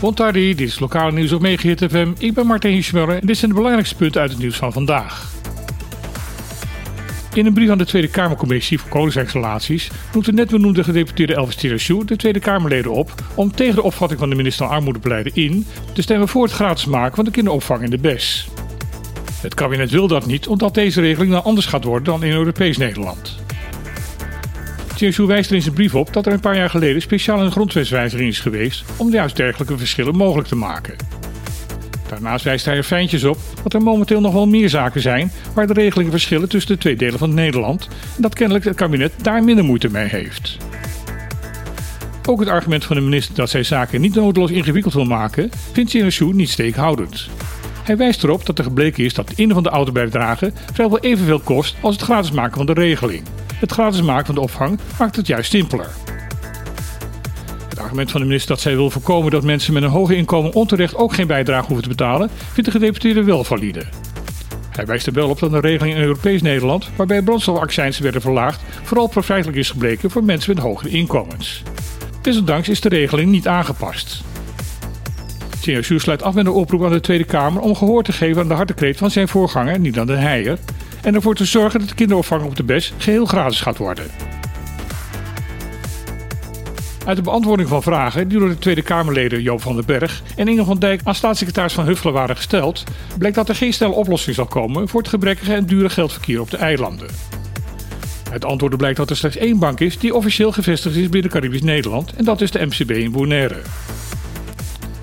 Bontardi, dit is lokale nieuws op Megahit FM. Ik ben Martin Hiesmuller en dit zijn de belangrijkste punten uit het nieuws van vandaag. In een brief aan de Tweede Kamercommissie voor Koningsrijksrelaties noemt de net benoemde gedeputeerde Elvis Tirasjoe de Tweede Kamerleden op om tegen de opvatting van de minister van Armoedebeleid in te stemmen voor het gratis maken van de kinderopvang in de BES. Het kabinet wil dat niet omdat deze regeling dan anders gaat worden dan in Europees Nederland. Tirasjoe wijst er in zijn brief op dat er een paar jaar geleden speciaal een grondwetswijziging is geweest om juist dergelijke verschillen mogelijk te maken. Daarnaast wijst hij er fijntjes op dat er momenteel nog wel meer zaken zijn waar de regelingen verschillen tussen de twee delen van Nederland en dat kennelijk het kabinet daar minder moeite mee heeft. Ook het argument van de minister dat zij zaken niet nodeloos ingewikkeld wil maken, vindt Sjoe niet steekhoudend. Hij wijst erop dat er gebleken is dat de in- van de autobijdrage vrijwel evenveel kost als het gratis maken van de regeling. Het gratis maken van de opvang maakt het juist simpeler. Het argument van de minister dat zij wil voorkomen dat mensen met een hoger inkomen onterecht ook geen bijdrage hoeven te betalen, vindt de gedeputeerde wel valide. Hij wijst er wel op dat een regeling in Europees Nederland, waarbij brandstofaccijnsen werden verlaagd, vooral profijtelijk is gebleken voor mensen met hogere inkomens. Desondanks is de regeling niet aangepast. CSU sluit af met een oproep aan de Tweede Kamer om gehoor te geven aan de hartekreet van zijn voorganger, niet aan de Heijer, en ervoor te zorgen dat de kinderopvang op de BES geheel gratis gaat worden. Uit de beantwoording van vragen die door de Tweede Kamerleden Joop van den Berg en Inge van Dijk aan staatssecretaris Van Huffelen waren gesteld, blijkt dat er geen snelle oplossing zal komen voor het gebrekkige en dure geldverkeer op de eilanden. Uit antwoorden blijkt dat er slechts één bank is die officieel gevestigd is binnen Caribisch Nederland en dat is de MCB in Bonaire.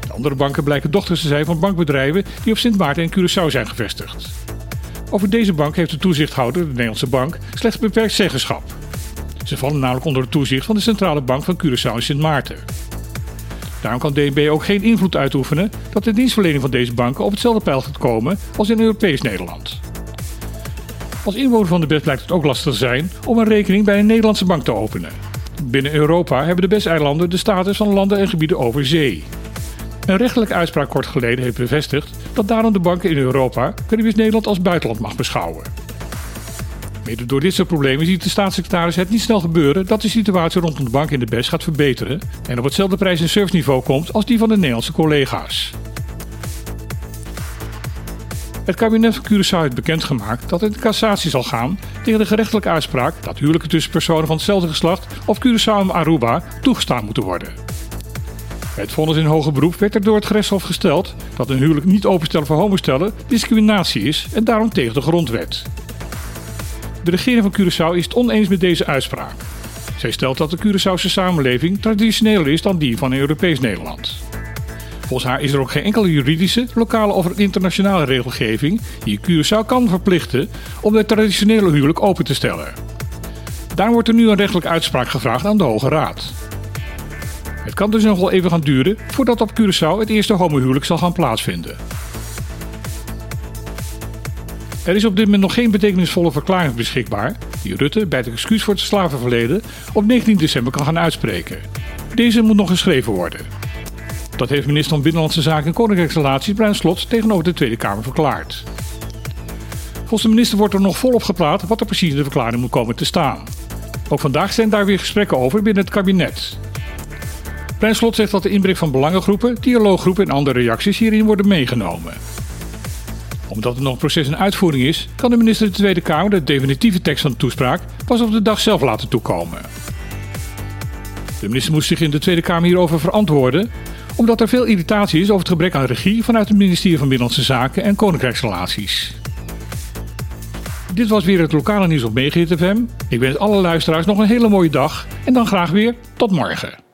De andere banken blijken dochters te zijn van bankbedrijven die op Sint Maarten en Curaçao zijn gevestigd. Over deze bank heeft de toezichthouder, de Nederlandse bank, slechts beperkt zeggenschap. Ze vallen namelijk onder het toezicht van de Centrale Bank van Curaçao en Sint Maarten. Daarom kan DNB ook geen invloed uitoefenen dat de dienstverlening van deze banken op hetzelfde pijl gaat komen als in Europees Nederland. Als inwoner van de BES blijkt het ook lastig zijn om een rekening bij een Nederlandse bank te openen. Binnen Europa hebben de BES-eilanden de status van landen en gebieden over zee. Een rechtelijke uitspraak kort geleden heeft bevestigd dat daarom de banken in Europa Caribisch Nederland als buitenland mag beschouwen. Mede door dit soort problemen ziet de staatssecretaris het niet snel gebeuren dat de situatie rondom de bank in de BES gaat verbeteren en op hetzelfde prijs- en serviceniveau komt als die van de Nederlandse collega's. Het kabinet van Curaçao heeft bekendgemaakt dat het in cassatie zal gaan tegen de gerechtelijke uitspraak dat huwelijken tussen personen van hetzelfde geslacht of Curaçao en Aruba toegestaan moeten worden. Het vonnis in hoger beroep werd er door het gerechtshof gesteld dat een huwelijk niet openstellen voor homostellen discriminatie is en daarom tegen de grondwet. De regering van Curaçao is het oneens met deze uitspraak. Zij stelt dat de Curaçaose samenleving traditioneler is dan die van Europees Nederland. Volgens haar is er ook geen enkele juridische, lokale of internationale regelgeving die Curaçao kan verplichten om het traditionele huwelijk open te stellen. Daarom wordt er nu een rechtelijke uitspraak gevraagd aan de Hoge Raad. Het kan dus nog wel even gaan duren voordat op Curaçao het eerste homohuwelijk zal gaan plaatsvinden. Er is op dit moment nog geen betekenisvolle verklaring beschikbaar die Rutte bij het excuus voor het slavenverleden op 19 december kan gaan uitspreken. Deze moet nog geschreven worden. Dat heeft minister van Binnenlandse Zaken en Koninkrijksrelaties Bruin Slot tegenover de Tweede Kamer verklaard. Volgens de minister wordt er nog volop gepraat wat er precies in de verklaring moet komen te staan. Ook vandaag zijn daar weer gesprekken over binnen het kabinet. Bruin Slot zegt dat de inbreng van belangengroepen, dialooggroepen en andere reacties hierin worden meegenomen omdat het nog een proces in uitvoering is, kan de minister de Tweede Kamer de definitieve tekst van de toespraak pas op de dag zelf laten toekomen. De minister moest zich in de Tweede Kamer hierover verantwoorden, omdat er veel irritatie is over het gebrek aan regie vanuit het ministerie van Binnenlandse Zaken en Koninkrijksrelaties. Dit was weer het lokale nieuws op Megahit FM. Ik wens alle luisteraars nog een hele mooie dag en dan graag weer tot morgen.